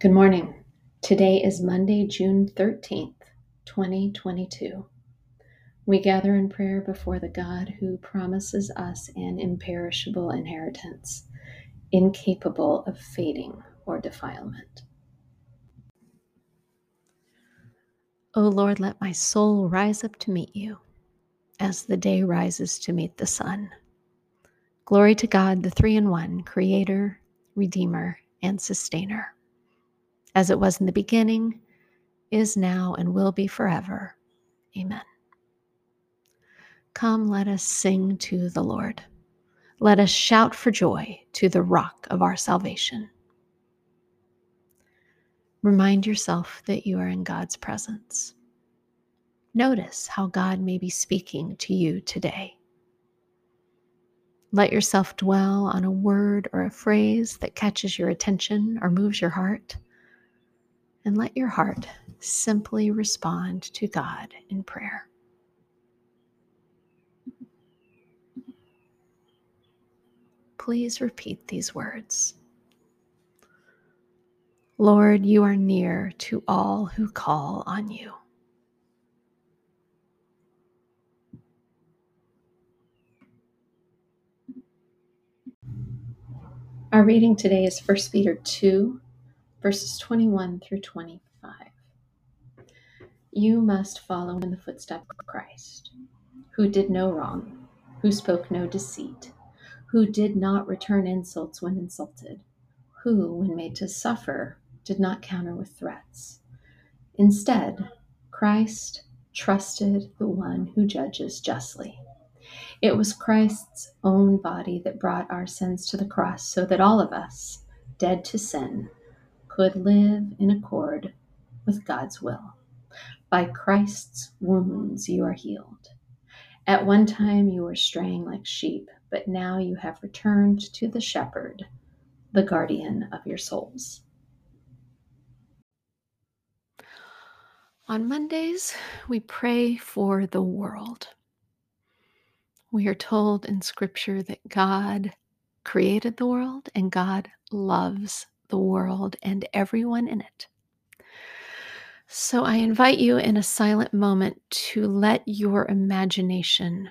Good morning. Today is Monday, June 13th, 2022. We gather in prayer before the God who promises us an imperishable inheritance, incapable of fading or defilement. O Lord, let my soul rise up to meet you as the day rises to meet the sun. Glory to God, the three in one, Creator, Redeemer, and Sustainer as it was in the beginning, is now, and will be forever. Amen. Come, let us sing to the Lord. Let us shout for joy to the rock of our salvation. Remind yourself that you are in God's presence. Notice how God may be speaking to you today. Let yourself dwell on a word or a phrase that catches your attention or moves your heart and let your heart simply respond to God in prayer. Please repeat these words. Lord, you are near to all who call on you. Our reading today is 1 Peter 2, verses 21 through 25. You must follow in the footsteps of Christ, who did no wrong, who spoke no deceit, who did not return insults when insulted, who, when made to suffer, did not counter with threats. Instead, Christ trusted the one who judges justly. It was Christ's own body that brought our sins to the cross so that all of us, dead to sin, could live in accord with God's will. By Christ's wounds you are healed. At one time you were straying like sheep, but now you have returned to the shepherd, the guardian of your souls. On Mondays, we pray for the world. We are told in Scripture that God created the world and God loves the world and everyone in it. So I invite you in a silent moment to let your imagination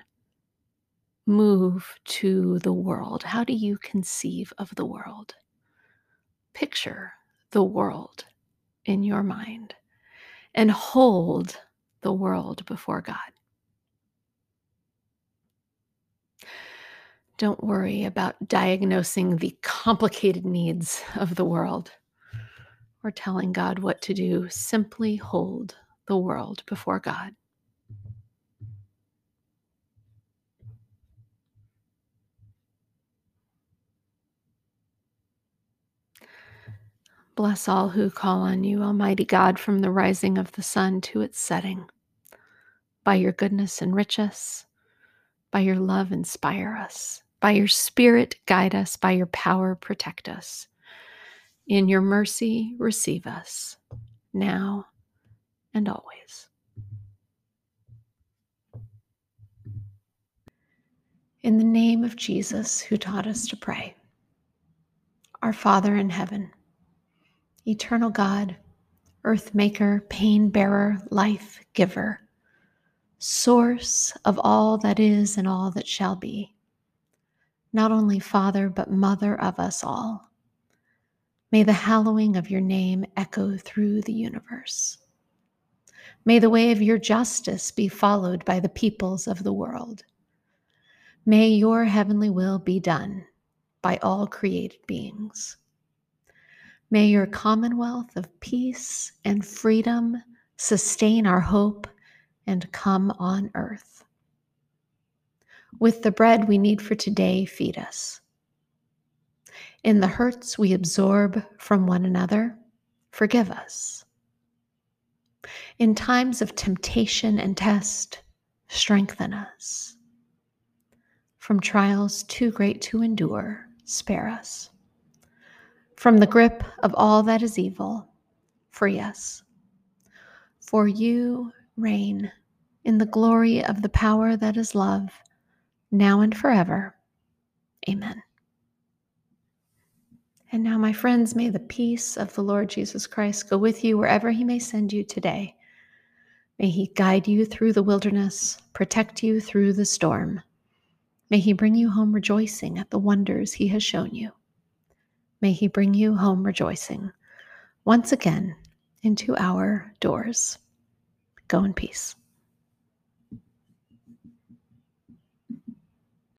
move to the world. How do you conceive of the world? Picture the world in your mind and hold the world before God. Don't worry about diagnosing the complicated needs of the world or telling God what to do. Simply hold the world before God. Bless all who call on you, Almighty God, from the rising of the sun to its setting. By your goodness, enrich us. By your love, inspire us. By your spirit, guide us. By your power, protect us. In your mercy, receive us, now and always. In the name of Jesus, who taught us to pray, Our Father in heaven, eternal God, earth maker, pain bearer, life giver, source of all that is and all that shall be, not only Father, but Mother of us all. May the hallowing of your name echo through the universe. May the way of your justice be followed by the peoples of the world. May your heavenly will be done by all created beings. May your commonwealth of peace and freedom sustain our hope and come on earth. With the bread we need for today, feed us. In the hurts we absorb from one another, forgive us. In times of temptation and test, strengthen us. From trials too great to endure, spare us. From the grip of all that is evil, free us. For you reign in the glory of the power that is love, now and forever. Amen. And now, my friends, may the peace of the Lord Jesus Christ go with you wherever he may send you today. May he guide you through the wilderness, protect you through the storm. May he bring you home rejoicing at the wonders he has shown you. May he bring you home rejoicing once again into our doors. Go in peace.